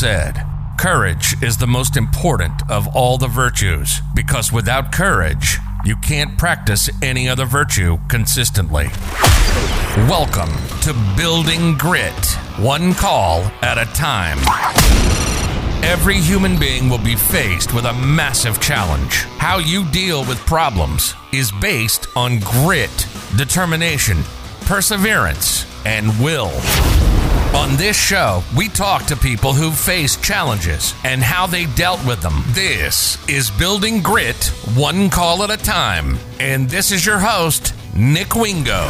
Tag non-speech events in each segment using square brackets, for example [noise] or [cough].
said, Courage is the most important of all the virtues because without courage, you can't practice any other virtue consistently. Welcome to Building Grit, one call at a time. Every human being will be faced with a massive challenge. How you deal with problems is based on grit, determination, perseverance, and will. On this show, we talk to people who faced challenges and how they dealt with them. This is Building Grit, one call at a time. And this is your host, Nick Wingo.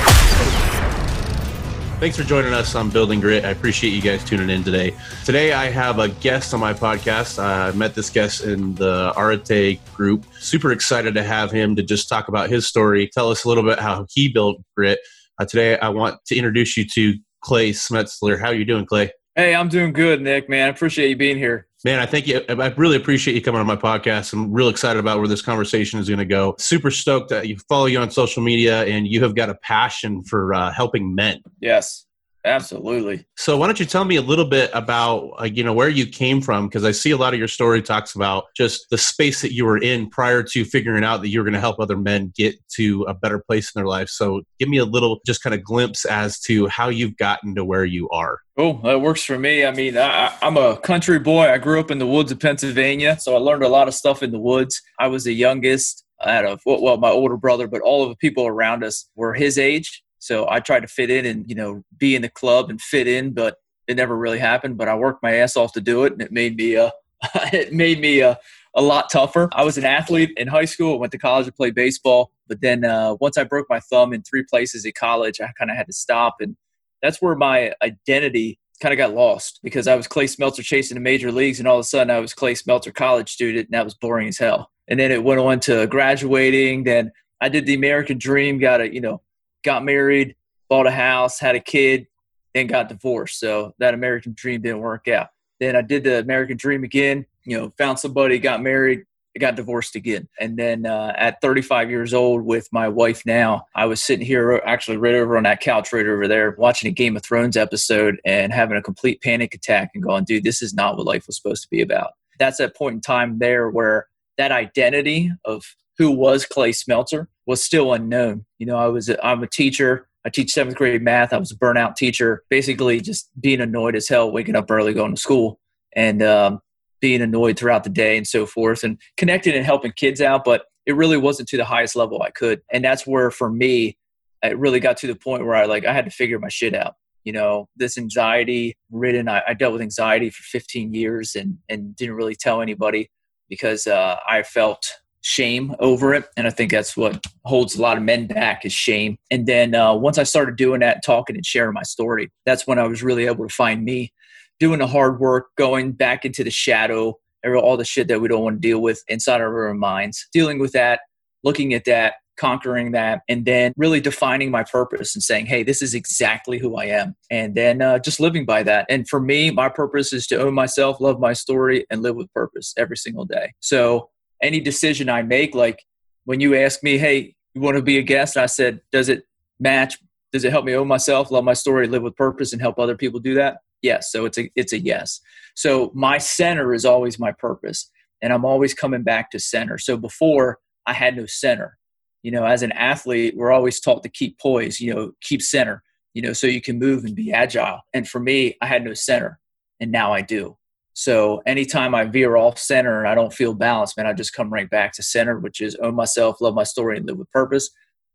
Thanks for joining us on Building Grit. I appreciate you guys tuning in today. Today, I have a guest on my podcast. I met this guest in the Arate group. Super excited to have him to just talk about his story, tell us a little bit how he built Grit. Uh, today, I want to introduce you to Clay Smeltzer. How are you doing, Clay? Hey, I'm doing good, Nick. Man, I appreciate you being here. Man, I think you, I really appreciate you coming on my podcast. I'm real excited about where this conversation is going to go. Super stoked that you follow you on social media and you have got a passion for uh, helping men. Yes. Absolutely. So why don't you tell me a little bit about uh, you know where you came from because I see a lot of your story talks about just the space that you were in prior to figuring out that you were going to help other men get to a better place in their life. So give me a little just kind of glimpse as to how you've gotten to where you are. Oh, that works for me. I mean, I, I'm a country boy. I grew up in the woods of Pennsylvania, so I learned a lot of stuff in the woods. I was the youngest out of well, my older brother, but all of the people around us were his age. So I tried to fit in and, you know, be in the club and fit in, but it never really happened. But I worked my ass off to do it and it made me, uh, [laughs] it made me, uh, a lot tougher. I was an athlete in high school. I went to college to play baseball. But then uh, once I broke my thumb in three places at college, I kind of had to stop. And that's where my identity kind of got lost because I was Clay Smeltzer chasing the major leagues. And all of a sudden I was Clay Smeltzer college student. And that was boring as hell. And then it went on to graduating. Then I did the American dream, got a, you know, got married, bought a house, had a kid, then got divorced. So that American dream didn't work out. Then I did the American dream again, you know, found somebody, got married, got divorced again. And then uh, at 35 years old with my wife now, I was sitting here actually right over on that couch right over there watching a Game of Thrones episode and having a complete panic attack and going, dude, this is not what life was supposed to be about. That's that point in time there where that identity of who was Clay Smeltzer was still unknown. You know, I was a, I'm a teacher. I teach seventh grade math. I was a burnout teacher, basically just being annoyed as hell, waking up early, going to school, and um, being annoyed throughout the day and so forth, and connecting and helping kids out. But it really wasn't to the highest level I could, and that's where for me, it really got to the point where I like I had to figure my shit out. You know, this anxiety ridden. I, I dealt with anxiety for 15 years and and didn't really tell anybody because uh, I felt shame over it. And i think that's what holds a lot of men back is shame. And then uh, once i started doing that talking and sharing my story that's when i was really able to find me doing the hard work going back into the shadow all the shit that we don't want to deal with inside our own minds dealing with that looking at that conquering that and then really defining my purpose and saying hey this is exactly who i am. And then uh, just living by that. And for me my purpose is to own myself love my story and live with purpose every single day. So any decision I make, like when you ask me, hey, you want to be a guest? I said, does it match? Does it help me own myself, love my story, live with purpose, and help other people do that? Yes. So it's a it's a yes. So my center is always my purpose, and I'm always coming back to center. So before I had no center. You know, as an athlete, we're always taught to keep poise. You know, keep center. You know, so you can move and be agile. And for me, I had no center, and now I do. So anytime I veer off center and I don't feel balanced, man, I just come right back to center, which is own myself, love my story, and live with purpose,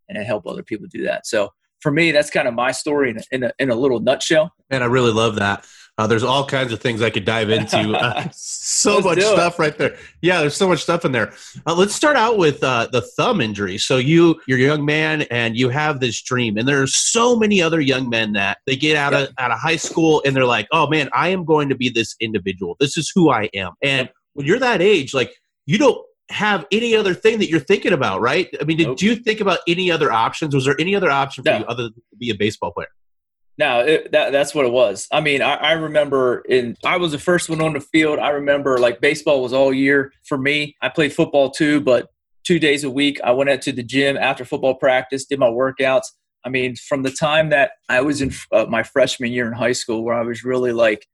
and help other people do that. So for me, that's kind of my story in a, in a, in a little nutshell. And I really love that. Uh, there's all kinds of things I could dive into. [laughs] Uh, so much stuff right there. Yeah, there's so much stuff in there. Uh, let's start out with uh, the thumb injury. So you, you're a young man, and you have this dream, and there's so many other young men that they get out of out of high school, and they're like, "Oh man, I am going to be this individual. This is who I am." And when you're that age, like you don't have any other thing that you're thinking about, right? I mean, did nope. you think about any other options? Was there any other option for no. you other than to be a baseball player? No, it, that, that's what it was. I mean, I, I, remember in I was the first one on the field. I remember like baseball was all year for me. I played football too, but two days a week I went out to the gym after football practice, did my workouts. I mean, from the time that I was in uh, my freshman year in high school, where I was really like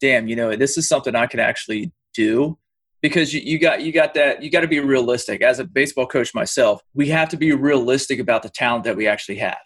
damn, you know, this is something I can actually do because you, you got you got that you got to be realistic as a baseball coach myself we have to be realistic about the talent that we actually have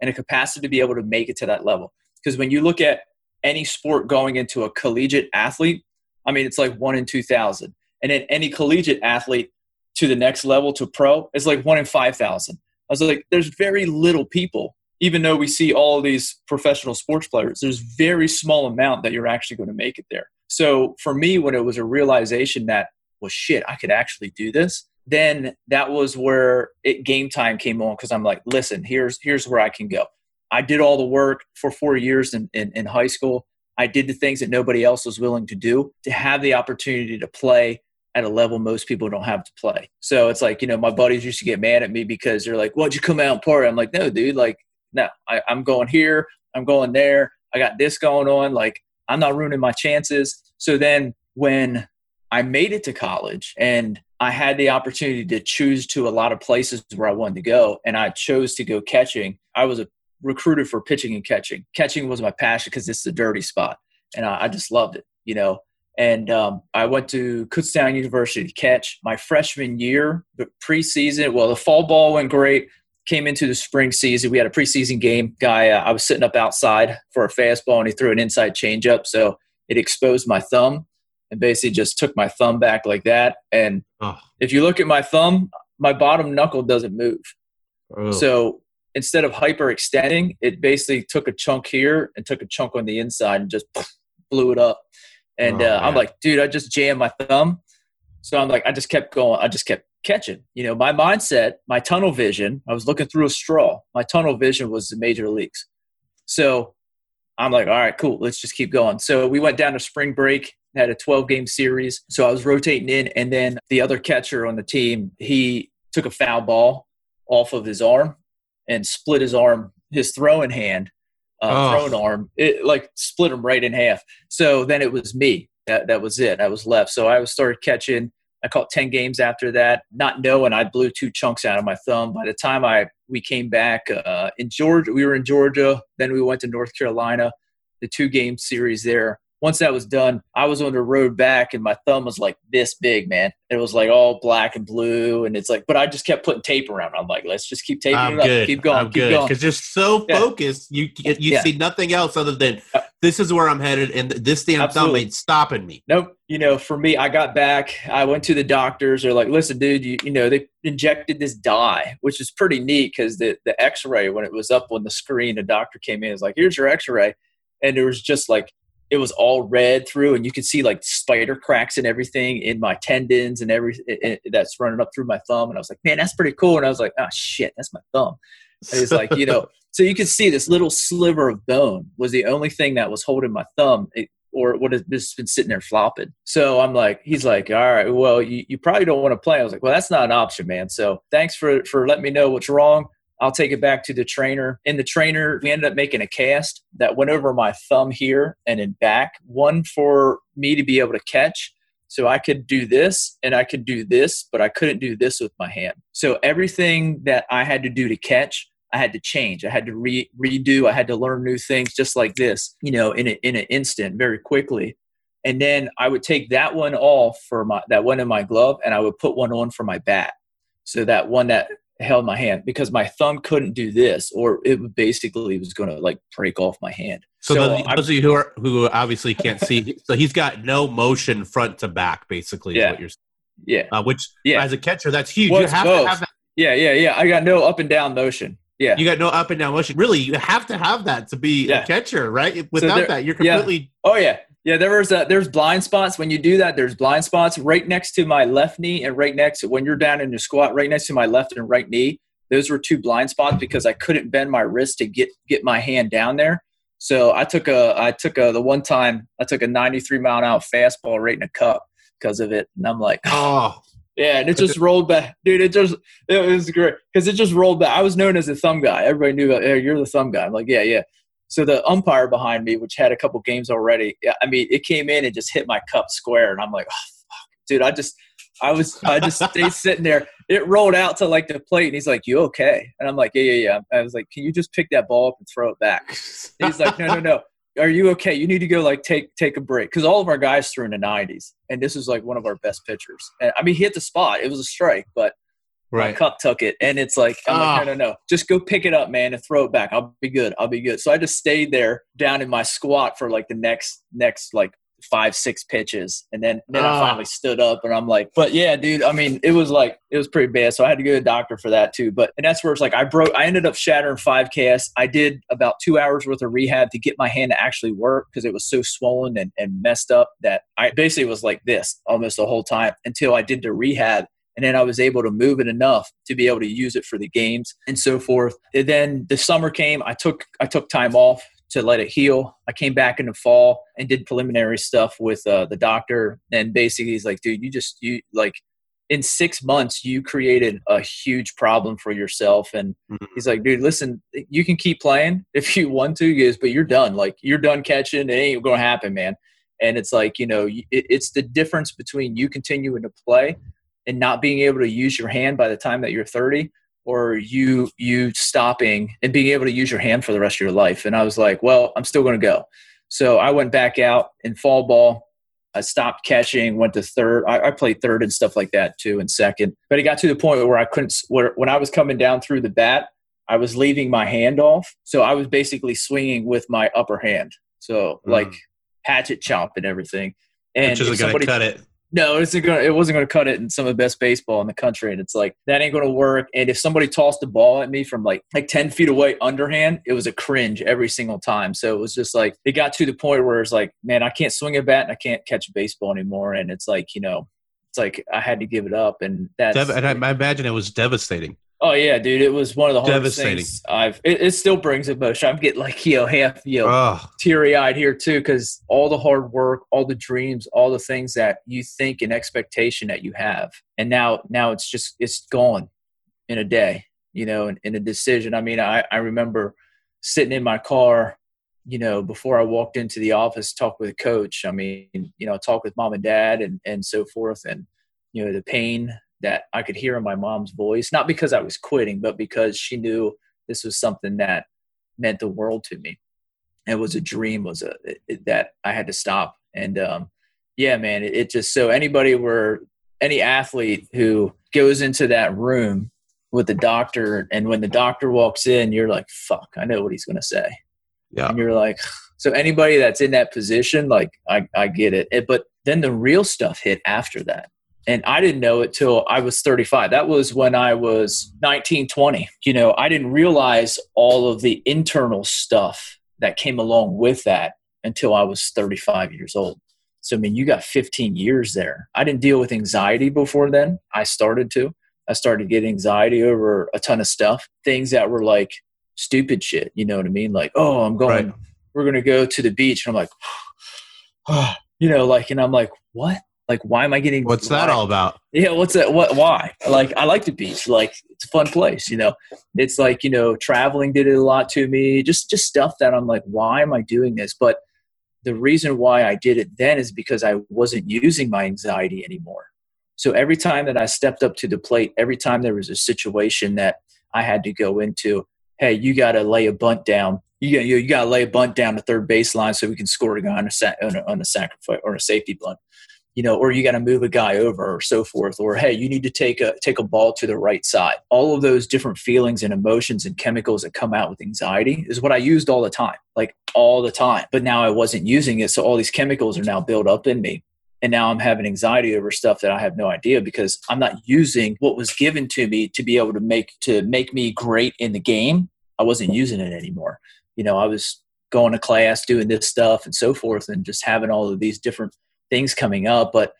and a capacity to be able to make it to that level. Because when you look at any sport going into a collegiate athlete i mean it's like one in 2000 and then any collegiate athlete to the next level to pro is like one in 5000 i was like there's very little people even though we see all these professional sports players there's very small amount that you're actually going to make it there. So for me, when it was a realization that, well, shit, I could actually do this, then that was where it game time came on because I'm like, listen, here's here's where I can go. I did all the work for four years in, in, in high school. I did the things that nobody else was willing to do to have the opportunity to play at a level most people don't have to play. So it's like, you know, my buddies used to get mad at me because they're like, why'd you come out and party? I'm like, no, dude, like, no, I, I'm going here, I'm going there, I got this going on. Like, I'm not ruining my chances. So then when I made it to college and I had the opportunity to choose to a lot of places where I wanted to go, and I chose to go catching. I was a recruited for pitching and catching. Catching was my passion because it's a dirty spot, and I, I, just loved it, you know. And um, I went to Kutztown University to catch my freshman year, the preseason. Well, the fall ball went great. Came into the spring season. We had a preseason game. Guy, uh, I was sitting up outside for a fastball, and he threw an inside changeup. So it exposed my thumb and basically just took my thumb back like that. And oh. if you look at my thumb, my bottom knuckle doesn't move. Oh. So instead of hyperextending, it basically took a chunk here and took a chunk on the inside and just [sniffs] blew it up. And oh, uh, I'm like, dude, I just jammed my thumb. So I'm like, I just kept going. I just kept catching. You know, my mindset, my tunnel vision, I was looking through a straw. My tunnel vision was the major leagues. So I'm like, all right, cool, let's just keep going. So we went down to spring break, had a 12 game series. So I was rotating in, and then the other catcher on the team, he took a foul ball off of his arm and split his arm, his throwing hand, uh, oh. throwing arm, it like split him right in half. So then it was me. That, that was it. I was left. So I was started catching I caught 10 games after that, not knowing I blew two chunks out of my thumb. By the time I we came back uh, in Georgia, we were in Georgia, then we went to North Carolina, the two game series there once that was done, I was on the road back and my thumb was like this big, man. It was like all black and blue. And it's like, but I just kept putting tape around. I'm like, let's just keep taping I'm it good. Keep going. I'm keep good. going. Because you're so yeah. focused. You you yeah. see nothing else other than this is where I'm headed. And this damn Absolutely. thumb ain't stopping me. Nope. You know, for me, I got back. I went to the doctors. They're like, listen, dude, you, you know, they injected this dye, which is pretty neat because the, the x ray, when it was up on the screen, the doctor came in, is like, here's your x ray. And there was just like it was all red through and you could see like spider cracks and everything in my tendons and everything that's running up through my thumb and i was like man that's pretty cool and i was like oh shit that's my thumb and it's like you know [laughs] so you could see this little sliver of bone was the only thing that was holding my thumb it, or what has just been sitting there flopping. So I'm like, he's like, all right, well, you, you probably don't want to play. I was like, well, that's not an option, man. So thanks for for letting me know what's wrong. I'll take it back to the trainer. In the trainer, we ended up making a cast that went over my thumb here and in back, one for me to be able to catch. So I could do this and I could do this, but I couldn't do this with my hand. So everything that I had to do to catch, I had to change. I had to re- redo. I had to learn new things just like this, you know, in, a, in an instant, very quickly. And then I would take that one off for my that one in my glove, and I would put one on for my bat. So that one that held my hand because my thumb couldn't do this or it basically was going to like break off my hand. So, so those, those of you who are who obviously can't see, [laughs] so he's got no motion front to back, basically. Yeah. what you're saying. Yeah. Uh, which, yeah. as a catcher, that's huge. Well, you have both. to have that. Yeah, yeah, yeah. I got no up and down motion. Yeah. You got no up and down motion. Really, you have to have that to be yeah. a catcher, right? Without so that, you're completely. Yeah. Oh yeah, yeah, there was a, there's blind spots when you do that. There's blind spots right next to my left knee and right next to when you're down in your squat, right next to my left and right knee those were two blind spots because I couldn't bend my wrist to get get my hand down there. So I took a I took a the one time I took a 93 mile an hour fastball right in a cup because of it, and I'm like, oh. [sighs] Yeah, and it just rolled back, dude. It just it was great because it just rolled back. I was known as the thumb guy. Everybody knew, hey, you're the thumb guy. I'm like, yeah, yeah. So the umpire behind me, which had a couple games already, I mean, it came in and just hit my cup square, and I'm like, oh, fuck. dude, I just I was I just [laughs] stayed sitting there. It rolled out to like the plate, and he's like, "You okay?" And I'm like, "Yeah, yeah, yeah." I was like, "Can you just pick that ball up and throw it back?" And he's like, "No, no, no." are you okay? You need to go like take take a break because all of our guys threw in the 90s, and this was like one of our best pitchers. And, I mean, he hit the spot. It was a strike, but right. my cup took it, and it's like, I'm like, no, ah. no, no, just go pick it up, man, and throw it back. I'll be good. I'll be good. So I just stayed there down in my squat for like the next next like five six pitches and then then I ah. finally stood up and I'm like but yeah dude I mean it was like it was pretty bad so I had to go to the doctor for that too but and that's where it's like I broke I ended up shattering five casts I did about two hours worth of rehab to get my hand to actually work because it was so swollen and, and messed up that I basically was like this almost the whole time until I did the rehab and then I was able to move it enough to be able to use it for the games and so forth. And then the summer came, I took I took time off to let it heal. I came back in the fall and did preliminary stuff with uh, the doctor, and basically he's like, "Dude, you just you like." In six months, you created a huge problem for yourself. And mm-hmm. he's like, dude, listen, you can keep playing if you want to, guys, but you're done. Like, you're done catching. It ain't going to happen, man. And it's like, you know, it, it's the difference between you continuing to play and not being able to use your hand by the time that you're 30 or you you stopping and being able to use your hand for the rest of your life. And i was like well i'm still going to go. So i went back out in fall ball. I stopped catching went to third. I, I, played third and stuff like that too and second. But it got to the point where i couldn't where when i was coming down through the bat i was leaving my hand off. So i was basically swinging with my upper hand. So mm. like hatchet chop and everything. And Which isn't going to cut it no, it's gonna, it wasn't going to cut it in some of the best baseball in the country. And it's like, that ain't going to work. And if somebody tossed the ball at me from like, like 10 feet away underhand, it was a cringe every single time. So it was just like, it got to the point where it's like, man, I can't swing a bat and I can't catch baseball anymore. And it's like, you know, it's like I had to give it up. And that's, and I, I imagine it was devastating. Oh yeah, dude! It was one of the hardest things I've. It, it, still brings emotion. I'm getting like you know half you know oh. teary eyed here too because all the hard work, all the dreams, all the things that you think and expectation that you have, and now now it's just it's gone in a day. You know, in, in a decision. I mean, I I remember sitting in my car, you know, before I walked into the office, talk with a coach. I mean, you know, talk with mom and dad and and so forth, and you know the pain that I could hear in my mom's voice, not because I was quitting, but because she knew this was something that meant the world to me. It was a dream, was a it, that I had to stop. And um, yeah, man, it, it just so anybody were any athlete who goes into that room with the doctor, and when the doctor walks in, you're like, "Fuck, I know what he's gonna say." Yeah, and you're like, [sighs] so anybody that's in that position, like, I I get it. it but then the real stuff hit after that and I didn't know it till I was 35. That was when I was 19, 20. You know, I didn't realize all of the internal stuff that came along with that until I was 35 years old. So, I mean, you got 15 years there. I didn't deal with anxiety before then. I started to. I started to get anxiety over a ton of stuff, things that were like stupid shit. You know what I mean? Like, oh, I'm going, right. we're going to go to the beach. And I'm like, oh, [sighs] you know, like, and I'm like, what? Like why am i getting what's why? that all about? Yeah what's that what why? Like i like the beach. Like it's a fun place you know? It's like you know traveling did it a lot to me. Just just stuff that i'm like why am i doing this? But the reason why i did it then is because i wasn't using my anxiety anymore. So every time that i stepped up to the plate every time there was a situation that i had to go into hey you got to lay a bunt down. You got you, you got to lay a bunt down the third baseline so we can score a guy on a, on a, on a sacrifice or a safety bunt you know, or you got to move a guy over or so forth, or hey, you need to take a take a ball to the right side. All of those different feelings and emotions and chemicals that come out with anxiety is what I used all the time, like all the time. But now I wasn't using it, so all these chemicals are now built up in me. And now I'm having anxiety over stuff that I have no idea because I'm not using what was given to me to be able to make to make me great in the game. I wasn't using it anymore. You know, I was going to class, doing this stuff and so forth, and just having all of these different things coming up. But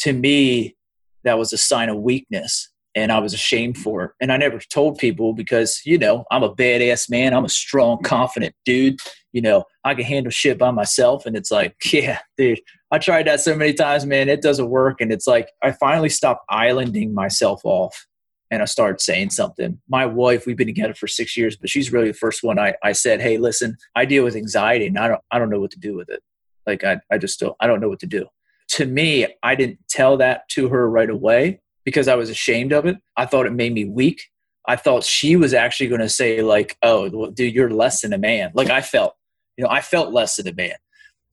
to me, that was a sign of weakness and I was ashamed for it. And I never told people because, you know, I'm a badass man. I'm a strong, confident dude. You know, I can handle shit by myself. And it's like, [laughs] yeah, dude, I tried that so many times, man. It doesn't work. And it's like, I finally stopped islanding myself off and I started saying something. My wife, we've been together for six years, but she's really the first one I, I said, Hey, listen, I deal with anxiety and I don't, I don't know what to do with it. Like I, I just don't, I don't know what to do. To me, I didn't tell that to her right away because I was ashamed of it. I thought it made me weak. I thought she was actually going to say like, "Oh, well, dude, you're less than a man." Like I felt, You know, I felt less than a man.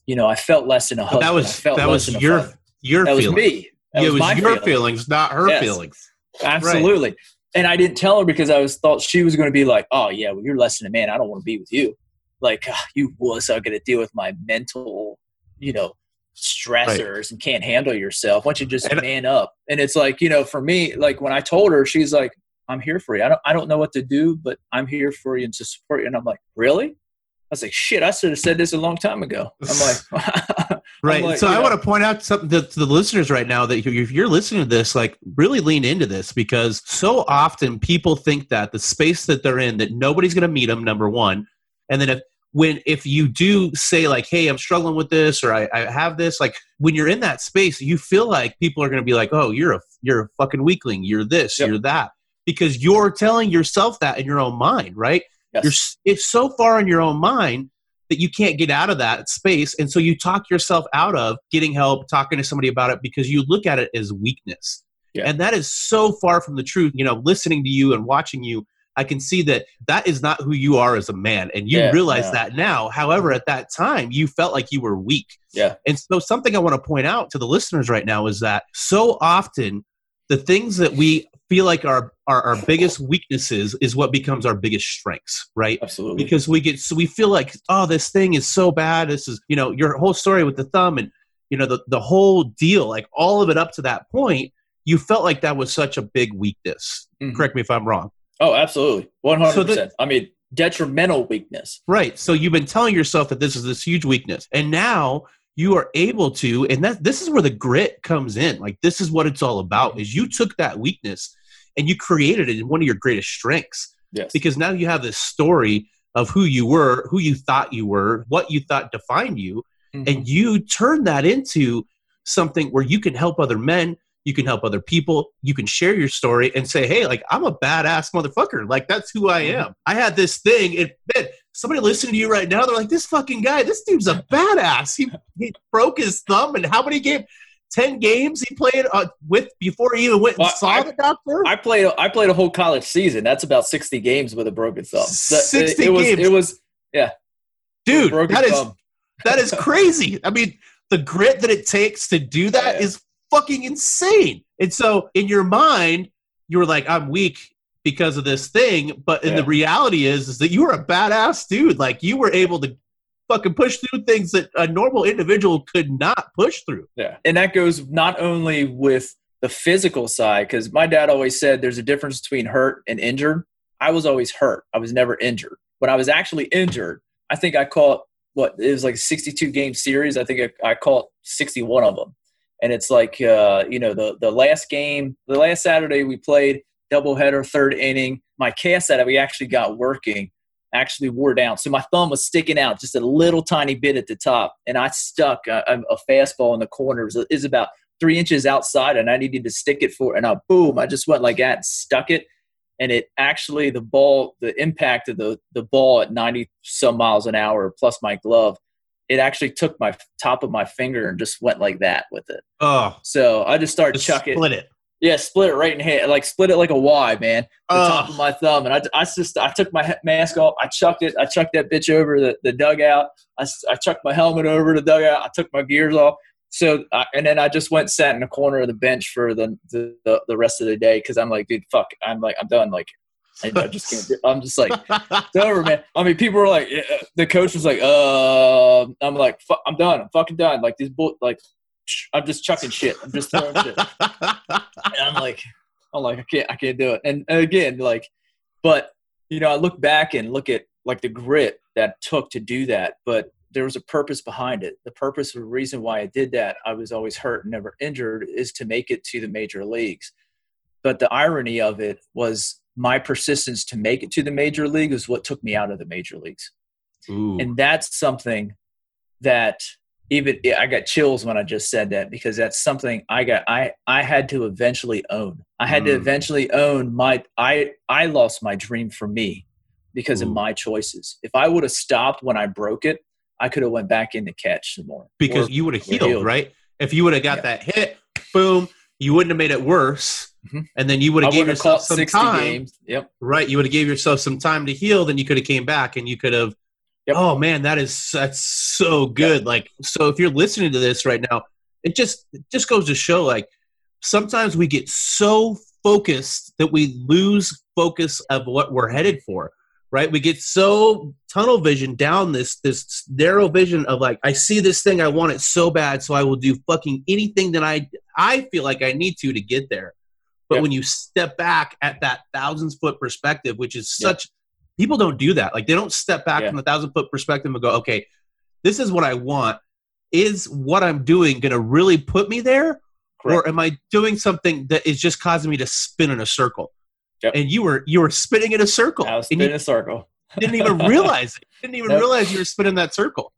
You know, I felt less than a husband. that was that was your your that feelings. was me. That Yeah, it was, was your feelings. feelings, not her Yes. feelings. Absolutely. And I didn't tell her because I was thought she was going to be like, "Oh yeah, well, you're less than a man. I don't want to be with you." Like ah, you was I going to deal with my mental, you know, stressors and can't handle yourself. Why don't you just And- man up? And it's like you know, for me, like when I told her, she's like, "I'm here for you. I don't, I don't know what to do, but I'm here for you and to support you." And I'm like, "Really?" I was like, "Shit, I should have said this a long time ago." I'm like, [laughs] Right. like, so I know- want to point out something to, to the listeners right now that if you're listening to this, like really lean into this because so often people think that the space that they're in, that nobody's going to meet them, number one. And then if, when, if you do say like, Hey, I'm struggling with this, or I, I have this, like when you're in that space, you feel like people are going to be like, Oh, you're a, you're a fucking weakling. You're this, Yep. you're that, because you're telling yourself that in your own mind, right? Yes. You're, it's so far in your own mind that you can't get out of that space and so you talk yourself out of getting help talking to somebody about it because you look at it as weakness Yeah. and that is so far from the truth you know listening to you and watching you i can see that that is not who you are as a man and you Yeah, realize yeah. that now however at that time you felt like you were weak Yeah. and so something i want to point out to the listeners right now is that so often the things that we feel like are, are our biggest weaknesses is what becomes our biggest strengths right absolutely. because we get so we feel like oh this thing is so bad this is you know your whole story with the thumb and you know the, the whole deal like all of it up to that point you felt like that was such a big weakness Mhm. correct me if i'm wrong Oh, absolutely. 100%. So that- I mean, detrimental weakness. right so you've been telling yourself that this is this huge weakness and now you are able to and that this is where the grit comes in like this is what it's all about is you took that weakness and you created it in one of your greatest strengths Yes. because now you have this story of who you were, who you thought you were, what you thought defined you, Mhm. and you turn that into something where you can help other men, you can help other people, you can share your story and say, "Hey, like I'm a badass motherfucker. Like that's who I Mhm. am. I had this thing. It man, somebody listening to you right now, they're like, this fucking guy, this dude's a badass. He he broke his thumb, and how many games? Ten games he played uh, with before he even went and Well, saw I- the doctor. I played. I played a whole college season. That's about sixty games with a broken thumb. That- 60 it, it was. games. It was. Yeah dude, that is thumb. That is [laughs] crazy. I mean, the grit that it takes to do that Yeah. is fucking insane. And so, in your mind, you were like, "I'm weak because of this thing," but in the reality is, is that you were a badass dude. Like you were able to fucking push through things that a normal individual could not push through. Yeah, and that goes not only with the physical side because my dad always said there's a difference between hurt and injured. I was always hurt. I was never injured. When I was actually injured, I think I caught what it was like a 62 game series. I think I, I caught 61 of them, and it's like uh, you know the the last game, the last Saturday we played doubleheader, third inning. My cast that we actually got working actually wore down, so my thumb was sticking out just a little tiny bit at the top, and I stuck a, a fastball in the corner. It was- is about three inches outside, and I needed to stick it for, and I boom, I just went like that and stuck it, and it actually the ball, the impact of the the ball at ninety some miles an hour plus my glove, it actually took my top of my finger and just went like that with it. Oh, So I just started just chucking. split it. Yeah, split it right in half, like split it like a Y, man. The top of Oh, my thumb, and I, I just I took my mask off. I chucked it. I chucked that bitch over the, the dugout. I chucked my helmet over the dugout. I took my gears off. So I, and then I just went sat in the corner of the bench for the the, the, the rest of the day because I'm like, dude, fuck. I'm like, I'm done. Like, I, I just can't. Do, I'm just like, it's over, man. I mean, people were like, the coach was like, uh, I'm like, I'm done. I'm fucking done. Like these bull, like, I'm just chucking shit. I'm just throwing shit. [laughs] And I'm like, I'm like, I can't, I can't do it. And, and again, like, but you know, I look back and look at like the grit that took to do that, but there was a purpose behind it. The purpose, the reason why I did that, I was always hurt and never injured, is to make it to the major leagues. But the irony of it was my persistence to make it to the major league is what took me out of the major leagues Ooh. and that's something that even I got chills when I just said that because that's something I got I I had to eventually own. I had to Mm. eventually own my I I lost my dream for me because of my choices. If I would have stopped when I broke it, I could have went back in to catch some more. because Or- you would have healed, healed. right? If you would have got Yeah. that hit, boom, you wouldn't have made it worse, Mhm. and then you would have gave yourself some 60 time, games. Yep. right? You would have gave yourself some time to heal. Then you could have came back and you could have Yep. Oh man, that is that's so good. Yep. Like so if you're listening to this right now, it just it just goes to show like sometimes we get so focused that we lose focus of what we're headed for right we get so tunnel vision down this this narrow vision of like i see this thing i want it so bad so i will do fucking anything that i i feel like i need to to get there but when you step back at that thousands foot perspective which is such people don't do that like they don't step back from the thousand foot perspective and go okay this is what i want is what i'm doing going to really put me there Correct. or am I doing something that is just causing me to spin in a circle? Yep. And you were you were spinning in a circle. I was spinning in a circle. [laughs] didn't even realize it. Didn't even nope. realize you were spinning that circle.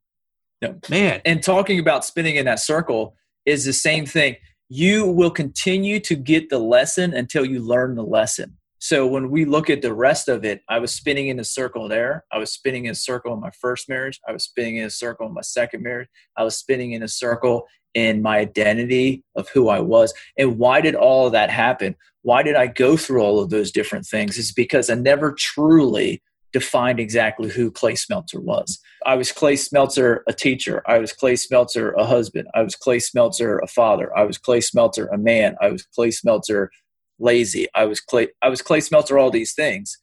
Nope. Man. And talking about spinning in that circle is the same thing. You will continue to get the lesson until you learn the lesson. So when we look at the rest of it, I was spinning in a circle there. I was spinning in a circle in my first marriage. I was spinning in a circle in my second marriage. I was spinning in a circle in my identity of who I was. And why did all of that happen? Why did I go through all of those different things? It's because I never truly defined exactly who Clay Smeltzer was. I was Clay Smeltzer, a teacher. I was Clay Smeltzer, a husband. I was Clay Smeltzer, a father. I was Clay Smeltzer, a man. I was Clay Smeltzer, lazy. I was Clay. I was Clay Smeltzer. All these things.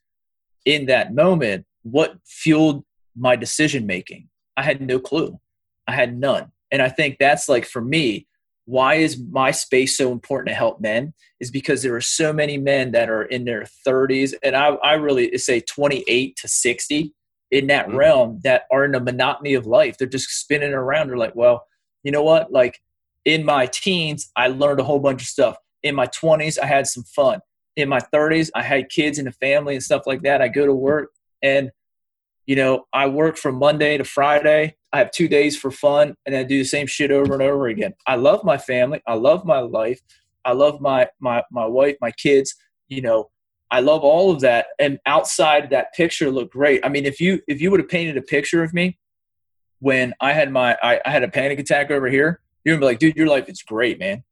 In that moment, what fueled my decision making? I had no clue. I had none. And I think that's like for me, why is my space so important to help men? Is because there are so many men that are in their 30s and i, I really say 28 to 60 in that mm-hmm. realm that are in a monotony of life. They're just spinning around. They're like well you know what? Like in my teens i learned a whole bunch of stuff. In my 20s i had some fun. In my 30s i had kids and a family and stuff like that. I go to work and you know i work from monday to friday I have two days for fun and I do the same shit over and over again. I love my family. I love my life. I love my my my wife, my kids. You know, I love all of that. And outside that picture looked great. I mean, if you if you would have painted a picture of me when I had my I, I had a panic attack over here, you're gonna be like, dude, your life is great, man.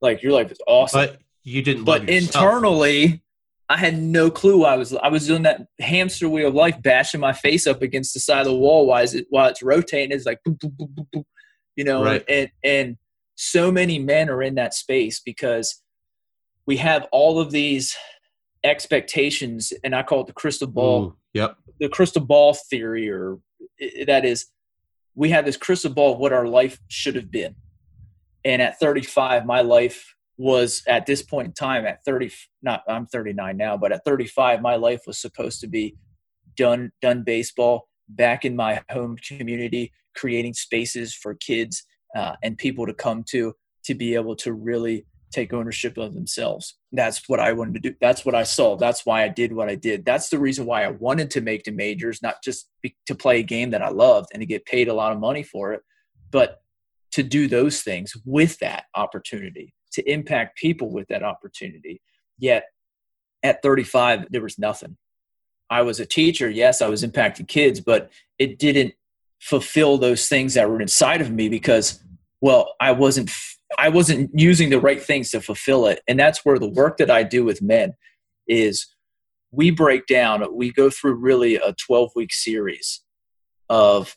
Like your life is awesome. But you didn't. But internally, I had no clue I was I was doing that hamster wheel of life, bashing my face up against the side of the wall while it's, while it's rotating. It's like, boop, boop, boop, you know, right. and and so many men are in that space because we have all of these expectations, and I call it the crystal ball. Ooh, yep. The crystal ball theory, or that is, we have this crystal ball of what our life should have been. And at 35, my life was at this point in time at 30 not i'm 39 now but at 35 my life was supposed to be done done baseball back in my home community creating spaces for kids uh, and people to come to to be able to really take ownership of themselves. That's what i wanted to do. That's what i saw. That's why i did what i did. That's the reason why i wanted to make the majors not just be, to play a game that i loved and to get paid a lot of money for it but to do those things with that opportunity to impact people with that opportunity. Yet at 35, there was nothing. I was a teacher. Yes, I was impacting kids, but it didn't fulfill those things that were inside of me because, well, I wasn't, I wasn't using the right things to fulfill it. And that's where the work that I do with men is we break down, we go through really a 12 week series of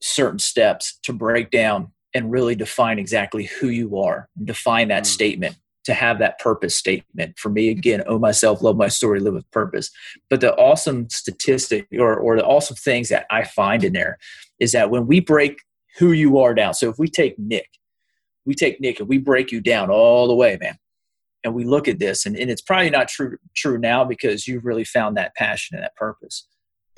certain steps to break down and really define exactly who you are and define that mm. statement to have that purpose statement. For me again own myself love my story live with purpose. But the awesome statistic or, or the awesome things that i find in there is that when we break who you are down so if we take nick we take nick and we break you down all the way man and we look at this and, and it's probably not true true now because you've really found that passion and that purpose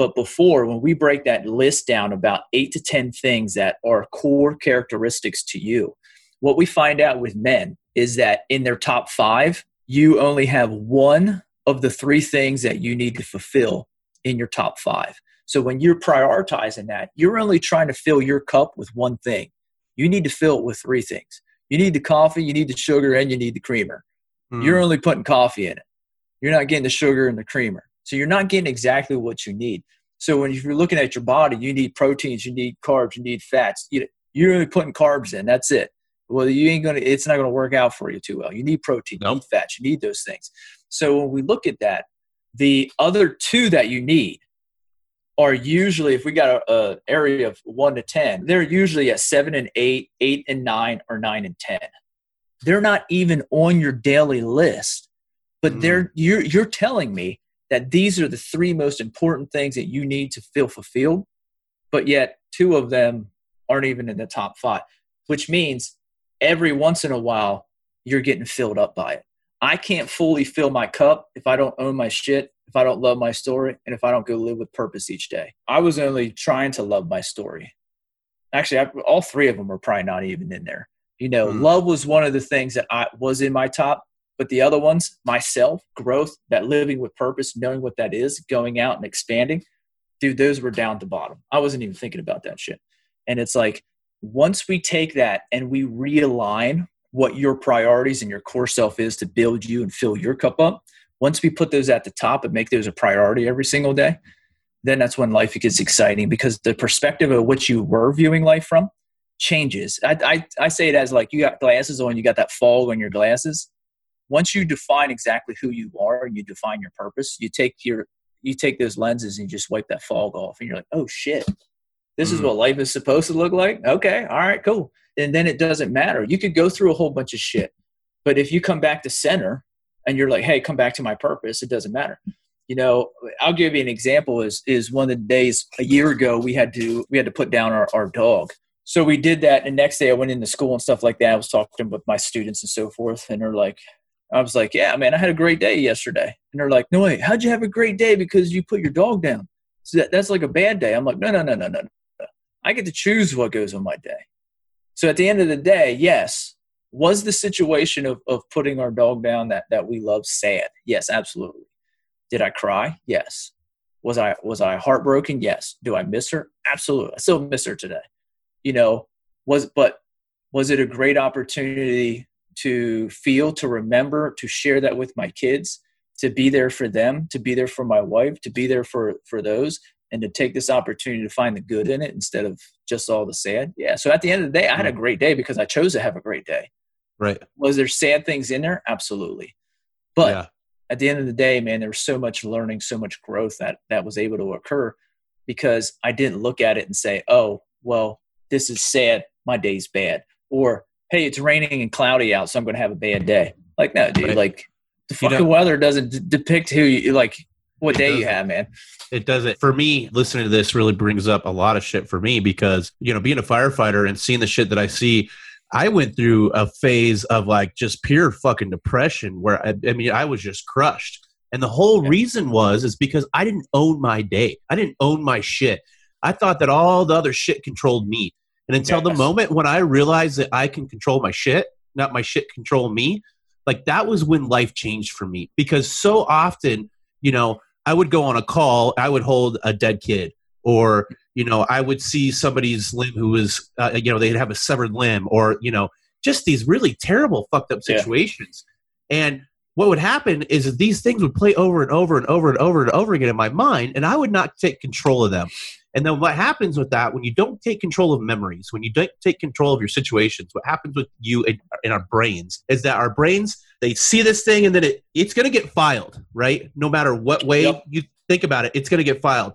but before, when we break that list down about eight to 10 things that are core characteristics to you, what we find out with men is that in their top five, you only have one of the three things that you need to fulfill in your top five. So when you're prioritizing that, you're only trying to fill your cup with one thing. You need to fill it with three things. You need the coffee, you need the sugar, and you need the creamer. Mm. You're only putting coffee in it. You're not getting the sugar and the creamer. So you're not getting exactly what you need. So when you're looking at your body, you need proteins, you need carbs, you need fats. You, you're only putting carbs in. That's it. Well, you ain't gonna. It's not gonna work out for you too well. You need protein, nope. you need fats, you need those things. So when we look at that, the other two that you need are usually, if we got a, a, area of one to 10, they're usually at seven and eight, eight and nine, or nine and 10. They're not even on your daily list, but mm. they're, you're, you're telling me that these are the three most important things that you need to feel fulfilled, but yet two of them aren't even in the top five, which means every once in a while you're getting filled up by it. I can't fully fill my cup if I don't own my shit, if I don't love my story, and if I don't go live with purpose each day. I was only trying to love my story. Actually, I, all three of them are probably not even in there. You know, mm. love was one of the things that I was in my top, but the other ones, myself, growth, that living with purpose, knowing what that is, going out and expanding, dude, those were down to bottom. I wasn't even thinking about that shit. And it's like, once we take that and we realign what your priorities and your core self is to build you and fill your cup up, once we put those at the top and make those a priority every single day, then that's when life gets exciting because the perspective of which you were viewing life from changes. I, I, I say it as like you got glasses on, you got that fog on your glasses. Once you define exactly who you are and you define your purpose, you take your you take those lenses and you just wipe that fog off and you're like, oh shit, this mm is what life is supposed to look like. Okay, all right, cool and then it doesn't matter. You could go through a whole bunch of shit, but if you come back to center and you're like, hey, come back to my purpose, it doesn't matter. You know, I'll give you an example. Is is one of the days a year ago we had to we had to put down our, our dog. So we did that. And next day I went into school and stuff like that. I was talking with my students and so forth, and they're like, I was like, yeah, man, I had a great day yesterday. And they're like, no, wait, how'd you have a great day because you put your dog down? So that, that's like a bad day. I'm like, no, no, no, no, no. I get to choose what goes on my day. So at the end of the day, yes, was the situation of, of putting our dog down that, that we love sad? Yes, absolutely. Did I cry? Yes. Was I was I heartbroken? Yes. Do I miss her? Absolutely. I still miss her today. You know, was but was it a great opportunity to feel, to remember, to share that with my kids, to be there for them, to be there for my wife, to be there for for those, and to take this opportunity to find the good in it instead of just all the sad. Yeah. So at the end of the day, I had a great day because I chose to have a great day. Right. Was there sad things in there? Absolutely. But yeah. at the end of the day, man, there was so much learning, so much growth that that was able to occur because I didn't look at it and say, "Oh, well, this is sad. My day's bad," or "Hey, it's raining and cloudy out, so I'm going to have a bad day." Like, no, dude. Right. Like, the fucking you know, weather doesn't d- depict who you like what day you have, man. It doesn't. For me, listening to this really brings up a lot of shit for me because, you know, being a firefighter and seeing the shit that I see, I went through a phase of like just pure fucking depression where I, I mean, I was just crushed. And the whole reason was is because I didn't own my day. I didn't own my shit. I thought that all the other shit controlled me. And until yes. the moment when I realized that I can control my shit, not my shit control me, like that was when life changed for me. Because so often, you know, I would go on a call, I would hold a dead kid, or you know, I would see somebody's limb who was, uh, you know, they'd have a severed limb, or you know, just these really terrible, fucked up situations. Yeah. And what would happen is these things would play over and over and over and over and over again in my mind, and I would not take control of them. And then what happens with that when you don't take control of memories, when you don't take control of your situations, what happens with you in, in our brains is that our brains they see this thing and then it it's going to get filed, right? No matter what way yep. you think about it, it's going to get filed.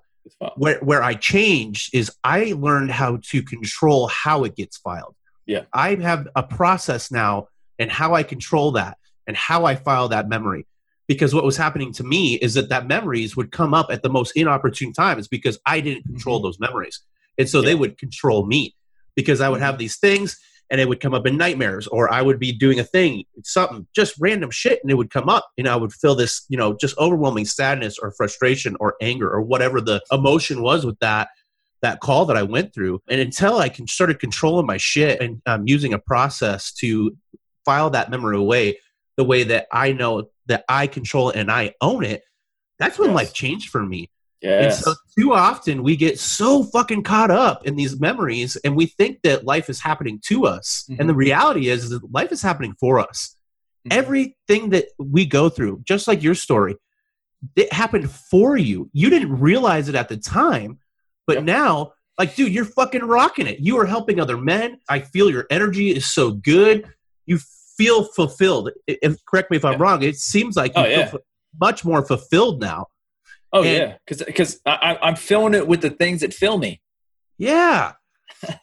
Where where I changed is I learned how to control how it gets filed. Yeah. I have a process now and how I control that and how I file that memory because what was happening to me is that that memories would come up at the most inopportune times because I didn't control mm-hmm. those memories. And so yeah. they would control me because I would have mm-hmm. these things and it would come up in nightmares or I would be doing a thing, something just random shit and it would come up and I would feel this, you know, just overwhelming sadness or frustration or anger or whatever the emotion was with that that call that I went through. And until I can started controlling my shit and um, using a process to file that memory away the way that I know that I control it and I own it, that's when yes. life changed for me. Yes. And so too often we get so fucking caught up in these memories and we think that life is happening to us. Mm-hmm. And the reality is, is that life is happening for us. Mm-hmm. Everything that we go through, just like your story, it happened for you. You didn't realize it at the time, but yep. now, like, dude, you're fucking rocking it. You are helping other men. I feel your energy is so good. You feel fulfilled. If, correct me if I'm yeah. wrong. It seems like you oh, feel yeah. much more fulfilled now. Oh and, yeah, because because I'm filling it with the things that fill me. Yeah,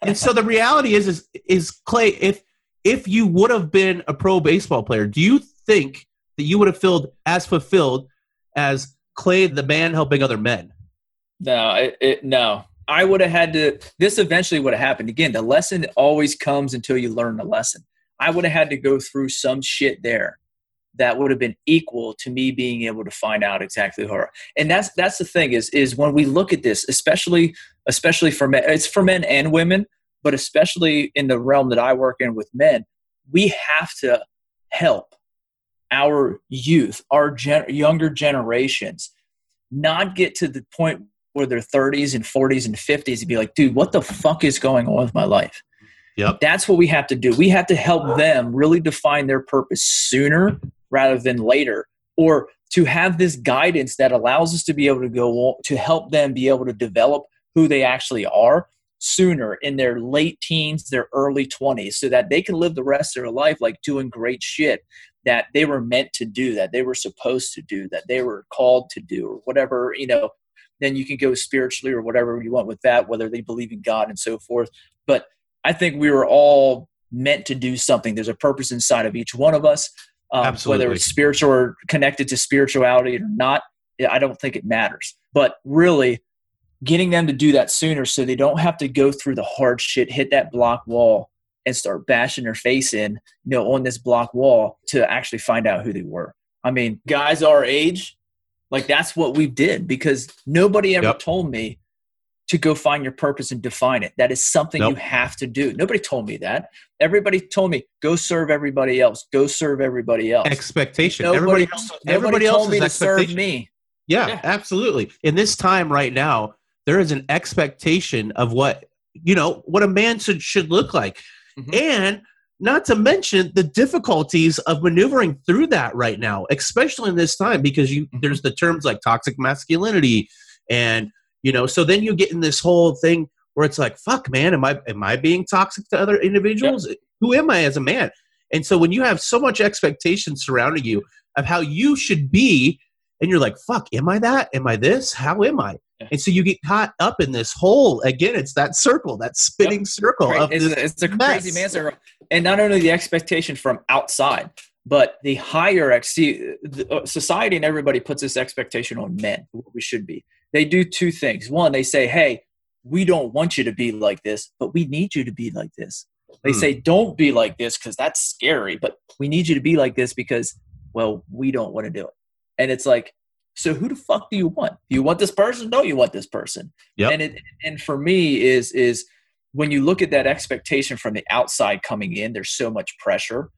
and so the reality is is is Clay. If if you would have been a pro baseball player, do you think that you would have felt as fulfilled as Clay, the man helping other men? No, it, it, no. I would have had to. This eventually would have happened. Again, the lesson always comes until you learn the lesson. I would have had to go through some shit there that would have been equal to me being able to find out exactly her. And that's that's the thing is is when we look at this, especially especially for men, it's for men and women, but especially in the realm that I work in with men, we have to help our youth, our gen- younger generations, not get to the point where they're 30s and 40s and 50s and be like, dude, what the fuck is going on with my life? Yep. That's what we have to do. We have to help them really define their purpose sooner rather than later, or to have this guidance that allows us to be able to go to help them be able to develop who they actually are sooner in their late teens, their early 20s, so that they can live the rest of their life like doing great shit that they were meant to do, that they were supposed to do, that they were called to do, or whatever, you know. Then you can go spiritually or whatever you want with that, whether they believe in God and so forth. But I think we were all meant to do something. There's a purpose inside of each one of us. Um, whether it's spiritual or connected to spirituality or not, I don't think it matters. But really, getting them to do that sooner so they don't have to go through the hard shit, hit that block wall, and start bashing their face in, you know, on this block wall to actually find out who they were. I mean, guys our age, like that's what we did because nobody ever yep. told me to go find your purpose and define it. That is something nope. you have to do. Nobody told me that. Everybody told me go serve everybody else. Go serve everybody else. Expectation. Nobody, everybody else. Nobody everybody told me to serve me. Yeah, yeah, absolutely. In this time right now, there is an expectation of what you know what a man should should look like, mm-hmm. and not to mention the difficulties of maneuvering through that right now, especially in this time because you mm-hmm. there's the terms like toxic masculinity and you know? So then you get in this whole thing where it's like fuck man am i am i being toxic to other individuals? Yep. who am i as a man? And so when you have so much expectation surrounding you of how you should be and you're like fuck am i that? Am i this? How am i? And so you get caught up in this whole again it's that circle that spinning yep. circle right. of it's, this a, it's a crazy man circle. And not only the expectation from outside but the higher ex- uh, society and everybody puts this expectation on men what we should be they do two things. One, they say, hey, we don't want you to be like this, but we need you to be like this. They hmm. say, don't be like this because that's scary, but we need you to be like this because, well, we don't want to do it. And it's like, so who the fuck do you want? Do you want this person? No, you want this person. Yep. And it, and for me is is when you look at that expectation from the outside coming in, there's so much pressure.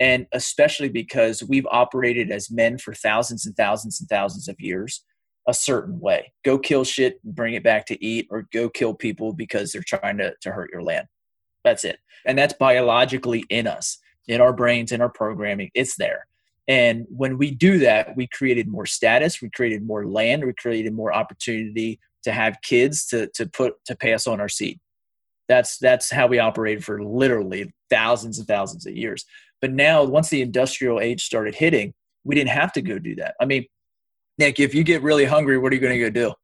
And especially because we've operated as men for thousands and thousands and thousands of years a certain way. Go kill shit bring it back to eat, or go kill people because they're trying to, to hurt your land. That's it. And that's biologically in us, in our brains, in our programming. It's there. And when we do that, we created more status, we created more land, we created more opportunity to have kids to, to put to pass on our seed. That's that's how we operated for literally thousands and thousands of years. But now, once the industrial age started hitting, we didn't have to go do that. I mean, Nick, if you get really hungry, what are you going to go do?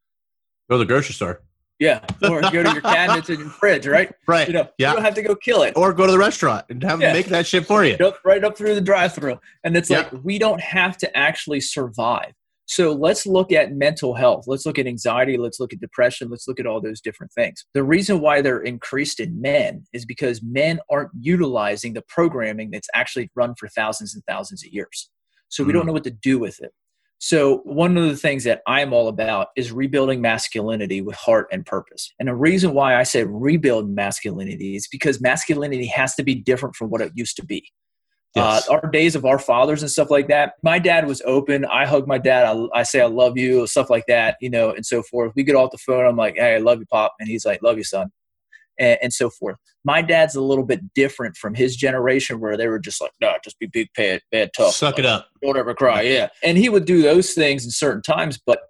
Go to the grocery store. Yeah, or go to your cabinets in your fridge, right? [laughs] Right. You know, yeah. you don't have to go kill it. Or go to the restaurant and have yeah. them make that shit for you. Right up through the drive-through, and it's yeah. like we don't have to actually survive. So let's look at mental health. Let's look at anxiety. Let's look at depression. Let's look at all those different things. The reason why they're increased in men is because men aren't utilizing the programming that's actually run for thousands and thousands of years. So we mm. don't know what to do with it. So, one of the things that I'm all about is rebuilding masculinity with heart and purpose. And the reason why I say rebuild masculinity is because masculinity has to be different from what it used to be. Uh, yes. Uh, our days of our fathers and stuff like that. My dad was open. I hug my dad. I, I, say I love you, stuff like that, you know, and so forth. We get off the phone. I'm like, hey, I love you, pop, and he's like, love you, son and, and, so forth. My dad's a little bit different from his generation where they were just like, no, just be big, bad, bad, tough. Suck it up. Don't ever cry. Yeah. And he would do those things in certain times, but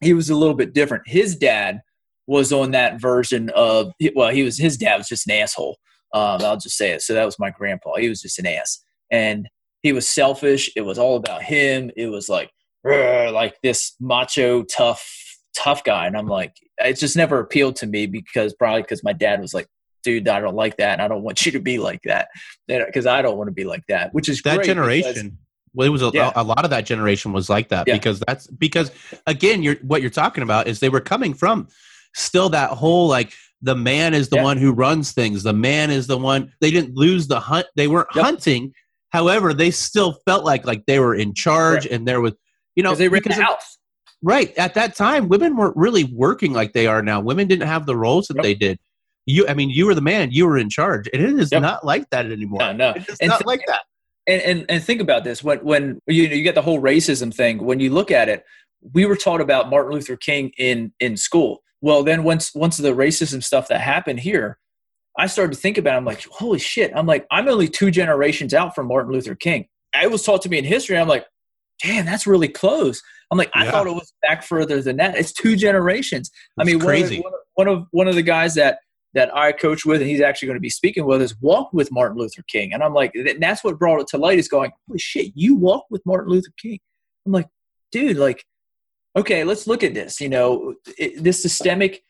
he was a little bit different. His dad was on that version of, well, he was, his dad was just an asshole. Um, I'll just say it. So that was my grandpa. He was just an ass. And he was selfish. It was all about him. It was like, like this macho tough tough guy and i'm like it just never appealed to me because probably because my dad was like dude i don't like that and i don't want you to be like that because uh, i don't want to be like that which is that generation well it was a, yeah. a, lot of that generation was like that yeah. because that's because again you're what you're talking about is they were coming from still that whole like the man is the yeah. one who runs things the man is the one they didn't lose the hunt they weren't yep. hunting however they still felt like like they were in charge right. and there was you know they ran the house Right. At that time, women weren't really working like they are now. Women didn't have the roles that yep. they did. You, I mean, you were the man. You were in charge, and it is yep. not like that anymore. No, no, it's not th- like that. And, and and think about this: when when you you get the whole racism thing, when you look at it, we were taught about Martin Luther King in in school. Well, then once once the racism stuff that happened here, I started to think about. It, I'm like, holy shit! I'm like, I'm only two generations out from Martin Luther King. I was taught to me in history. I'm like, damn, that's really close. I'm like, I yeah. thought it was back further than that. It's two generations. That's I mean, crazy. One of, one of one of the guys that that I coach with, and he's actually going to be speaking with us, walked with Martin Luther King, and I'm like, and that's what brought it to light. Is going, holy shit, you walked with Martin Luther King. I'm like, dude, like, okay, let's look at this. You know, it, this systemic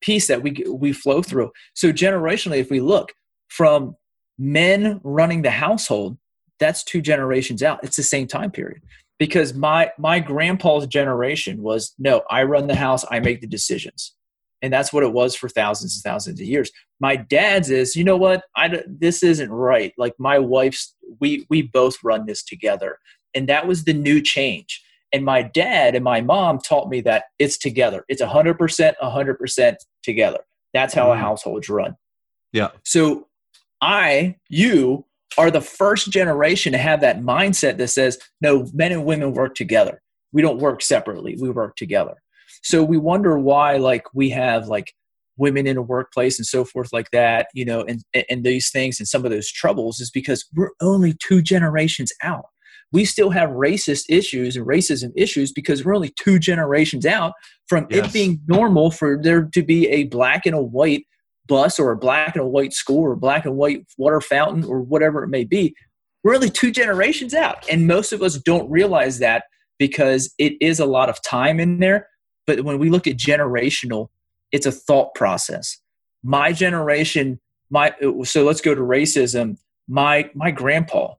piece that we we flow through. So generationally, if we look from men running the household, that's two generations out. It's the same time period because my my grandpa's generation was no i run the house i make the decisions. And that's what it was for thousands and thousands of years. My dad's is you know what? I this isn't right. Like my wife's we we both run this together. And that was the new change. And my dad and my mom taught me that it's together. It's 100% 100% together. That's how mm. a household's run. Yeah. So i you are the first generation to have that mindset that says, no, men and women work together. We don't work separately, we work together. So we wonder why, like, we have like women in a workplace and so forth, like that, you know, and, and these things and some of those troubles is because we're only two generations out. We still have racist issues and racism issues because we're only two generations out from yes. it being normal for there to be a black and a white bus or a black and a white school or a black and white water fountain or whatever it may be, we're only two generations out. And most of us don't realize that because it is a lot of time in there. But when we look at generational, it's a thought process. My generation, my so let's go to racism. My my grandpa,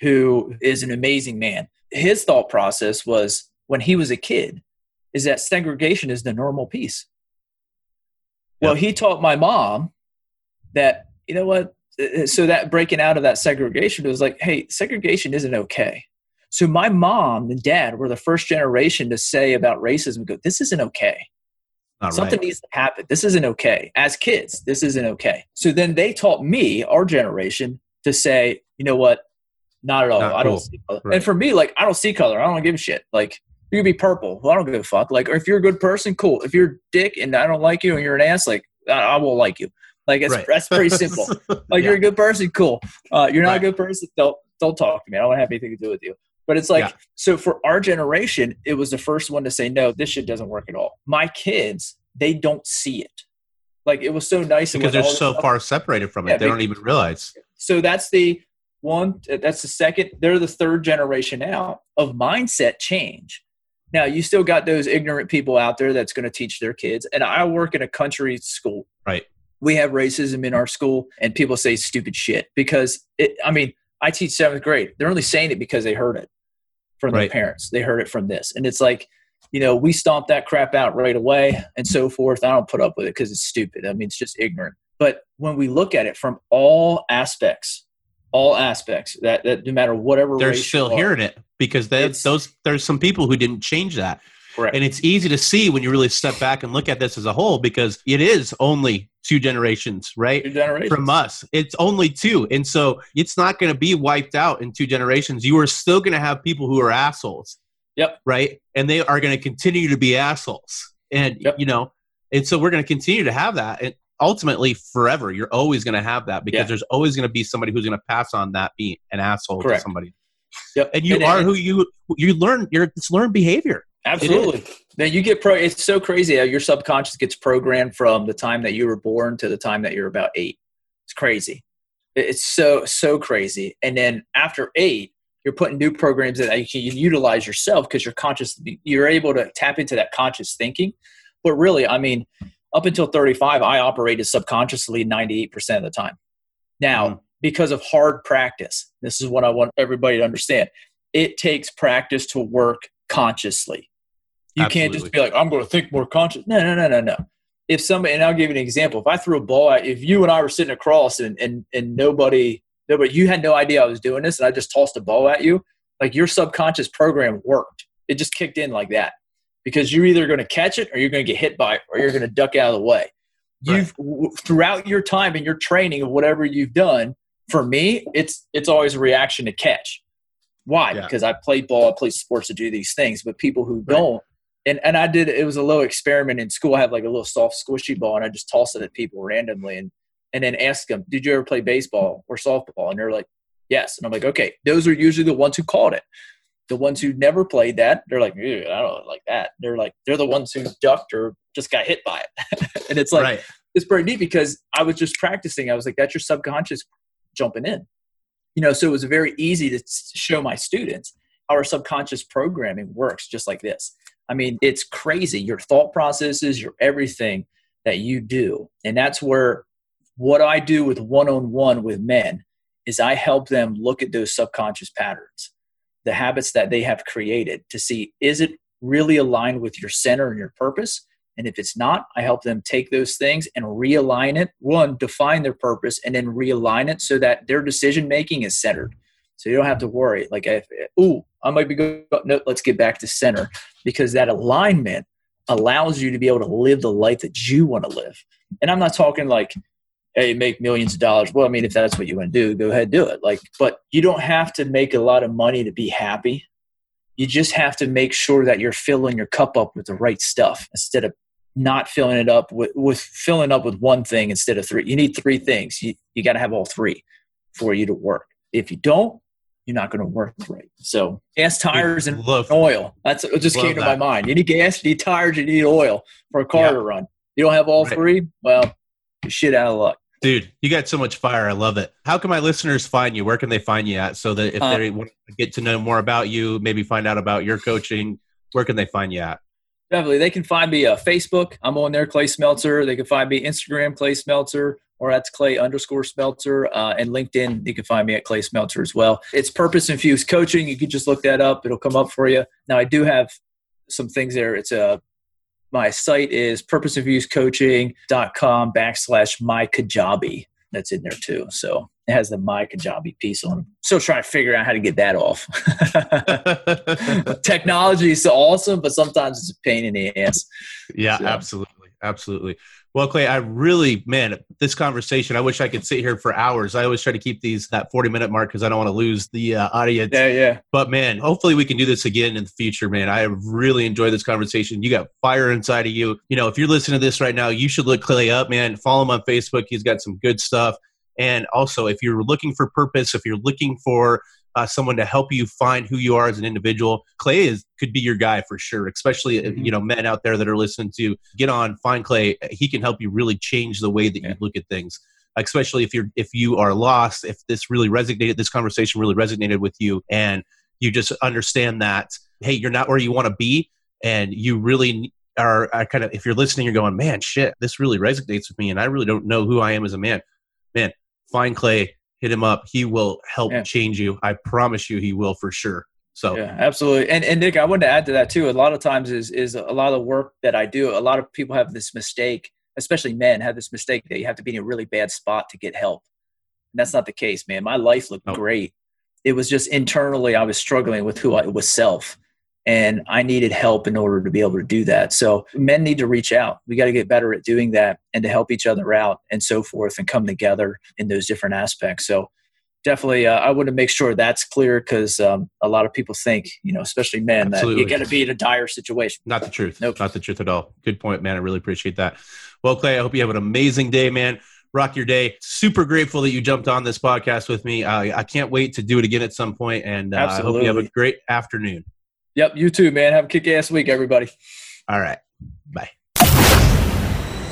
who is an amazing man, his thought process was when he was a kid, is that segregation is the normal piece. Well, he taught my mom that, you know what? Uh, uh, so that breaking out of that segregation was like, hey, segregation isn't okay. So my mom and dad were the first generation to say about racism, go, this isn't okay. Not Something right. needs to happen. This isn't okay. As kids, this isn't okay. So then they taught me, our generation, to say, you know what? Not at all. Not I don't see color. Right. And for me, like, I don't see color. I don't give a shit. Like, you could be purple. Well, I don't give a fuck. Like, or if you're a good person, cool. If you're a dick and I don't like you and you're an ass, like, I, I won't like you. Like, it's, right. that's pretty simple. [laughs] Like, yeah. you're a good person, cool. Uh, you're not right. a good person, don't don't talk to me. I don't want to have anything to do with you. But it's like, yeah. so for our generation, it was the first one to say, no, this shit doesn't work at all. My kids, they don't see it. Like, it was so nice because they're so stuff. far separated from it, yeah, they don't even realize. So that's the one. That's the second. They're the third generation now of mindset change now, you still got those ignorant people out there that's going to teach their kids. And I work in a country school. Right. We have racism in our school, and people say stupid shit because it, I mean, I teach seventh grade. They're only saying it because they heard it from right. their parents. They heard it from this. And it's like, you know, we stomp that crap out right away and so forth. I don't put up with it because it's stupid. I mean, it's just ignorant. But when we look at it from all aspects, all aspects that, that no matter whatever they're still hearing it because they, those there's some people who didn't change that. Correct. and it's easy to see when you really step back and look at this as a whole because it is only two generations right? Two generations. from us. It's only two. And so it's not going to be wiped out in two generations. You are still going to have people who are assholes. Yep. Right? And they are going to continue to be assholes. And yep. you know and so we're going to continue to have that. And ultimately forever you're always going to have that because yeah. there's always going to be somebody who's going to pass on that being an asshole Correct. to somebody. Yep. and you and, are and, who you you learn you're it's learned behavior. Absolutely. then you get pro it's so crazy how your subconscious gets programmed from the time that you were born to the time that you're about eight. It's crazy. It's so so crazy. And then after eight you're putting new programs that you can utilize yourself because you're conscious you're able to tap into that conscious thinking. But really i mean up until 35 i operated subconsciously 98% of the time now mm. because of hard practice this is what i want everybody to understand it takes practice to work consciously you Absolutely. can't just be like i'm going to think more conscious no no no no no if somebody and i'll give you an example if i threw a ball at if you and i were sitting across and and, and nobody no, but you had no idea I was doing this, and I just tossed a ball at you. Like your subconscious program worked. It just kicked in like that because you're either going to catch it or you're going to get hit by it or you're going to duck out of the way. You've right. throughout your time and your training of whatever you've done. For me, it's it's always a reaction to catch. Why? Yeah. Because I played ball, I played sports to do these things. But people who right. don't, and and I did. It was a little experiment in school. I had like a little soft squishy ball, and I just toss it at people randomly. And and then ask them, "Did you ever play baseball or softball?" And they're like, "Yes." And I'm like, "Okay, those are usually the ones who called it. The ones who never played that, they're like, I don't like that. They're like, they're the ones who ducked or just got hit by it. [laughs] and it's like, right. it's pretty neat because I was just practicing. I was like, that's your subconscious jumping in. You know, so it was very easy to show my students our subconscious programming works just like this. I mean, it's crazy. Your thought processes, your everything that you do. And that's where what I do with one on one with men is I help them look at those subconscious patterns, the habits that they have created to see is it really aligned with your center and your purpose? And if it's not, I help them take those things and realign it. One, define their purpose and then realign it so that their decision making is centered. So you don't have to worry. Like, if, ooh, I might be good. No, let's get back to center because that alignment allows you to be able to live the life that you want to live. And I'm not talking like hey, make millions of dollars. Well, I mean, if that's what you want to do, go ahead, do it. Like, but you don't have to make a lot of money to be happy. You just have to make sure that you're filling your cup up with the right stuff instead of not filling it up with, with filling up with one thing instead of three. You need three things. You, you got to have all three for you to work. If you don't, you're not going to work right. So gas, tires, and Love oil. That's what just came to that. my mind. You need gas, you need tires, you need oil for a car yeah. to run. You don't have all right. three. Well, shit out of luck. Dude, you got so much fire. I love it. How can my listeners find you? Where can they find you at so that if uh, they want to get to know more about you, maybe find out about your coaching, where can they find you at? Definitely. They can find me uh, Facebook. I'm on there, Clay Smeltzer. They can find me Instagram, Clay Smeltzer, or that's Clay underscore Smeltzer. Uh, and LinkedIn, you can find me at Clay Smeltzer as well. It's Purpose Infused Coaching. You can just look that up. It'll come up for you. Now, I do have some things there. It's a my site is purposeinfusedcoaching.com backslash my kajabi. That's in there too. So it has the my kajabi piece on it. Still trying to figure out how to get that off. [laughs] Technology is so awesome, but sometimes it's a pain in the ass. Yeah, so. absolutely. Absolutely. Well, Clay, I really, man, this conversation, I wish I could sit here for hours. I always try to keep these that 40 minute mark because I don't want to lose the uh, audience. Yeah, yeah. But man, hopefully we can do this again in the future, man. I really enjoyed this conversation. You got fire inside of you. You know, if you're listening to this right now, you should look Clay up, man. Follow him on Facebook. He's got some good stuff. And also, if you're looking for purpose, if you're looking for uh, someone to help you find who you are as an individual. Clay is could be your guy for sure, especially mm-hmm. you know men out there that are listening to get on find Clay. He can help you really change the way that yeah. you look at things. Especially if you're if you are lost, if this really resonated, this conversation really resonated with you, and you just understand that hey, you're not where you want to be, and you really are, are kind of if you're listening, you're going, man, shit, this really resonates with me, and I really don't know who I am as a man. Man, find Clay, hit him up. He will help yeah. change you. I promise you, he will for sure. So yeah, absolutely. And and Nick, I wanted to add to that too. A lot of times is is a lot of the work that I do. A lot of people have this mistake, especially men, have this mistake that you have to be in a really bad spot to get help. And that's not the case, man. My life looked great. It was just internally I was struggling with who I was self and I needed help in order to be able to do that. So men need to reach out. We got to get better at doing that and to help each other out and so forth and come together in those different aspects. So definitely, uh, I want to make sure that's clear because um, a lot of people think, you know, especially men, Absolutely. that you got to be in a dire situation. Not the truth. Nope. Not the truth at all. Good point, man. I really appreciate that. Well, Clay, I hope you have an amazing day, man rock your day. Super grateful that you jumped on this podcast with me. I can't wait to do it again at some point, and uh, I hope you have a great afternoon. Yep, you too, man. Have a kick ass week, everybody. All right. Bye.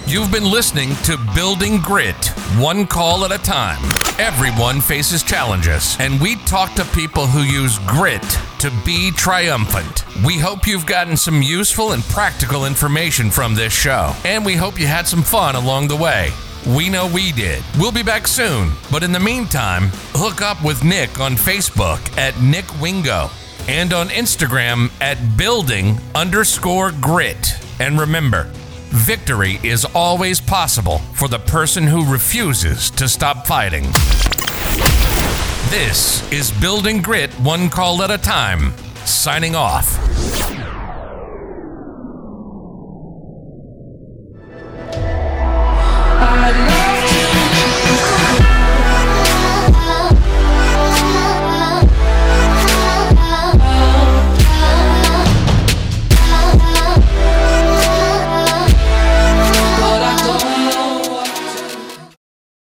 You've been listening to Building Grit, one call at a time. Everyone faces challenges, and we talk to people who use grit to be triumphant. We hope you've gotten some useful and practical information from this show, and we hope you had some fun along the way. We know we did. We'll be back soon, but in the meantime, hook up with Nick on Facebook at Nick Wingo and on Instagram at building underscore grit. And remember, victory is always possible for the person who refuses to stop fighting. This is Building Grit One Call at a Time, signing off.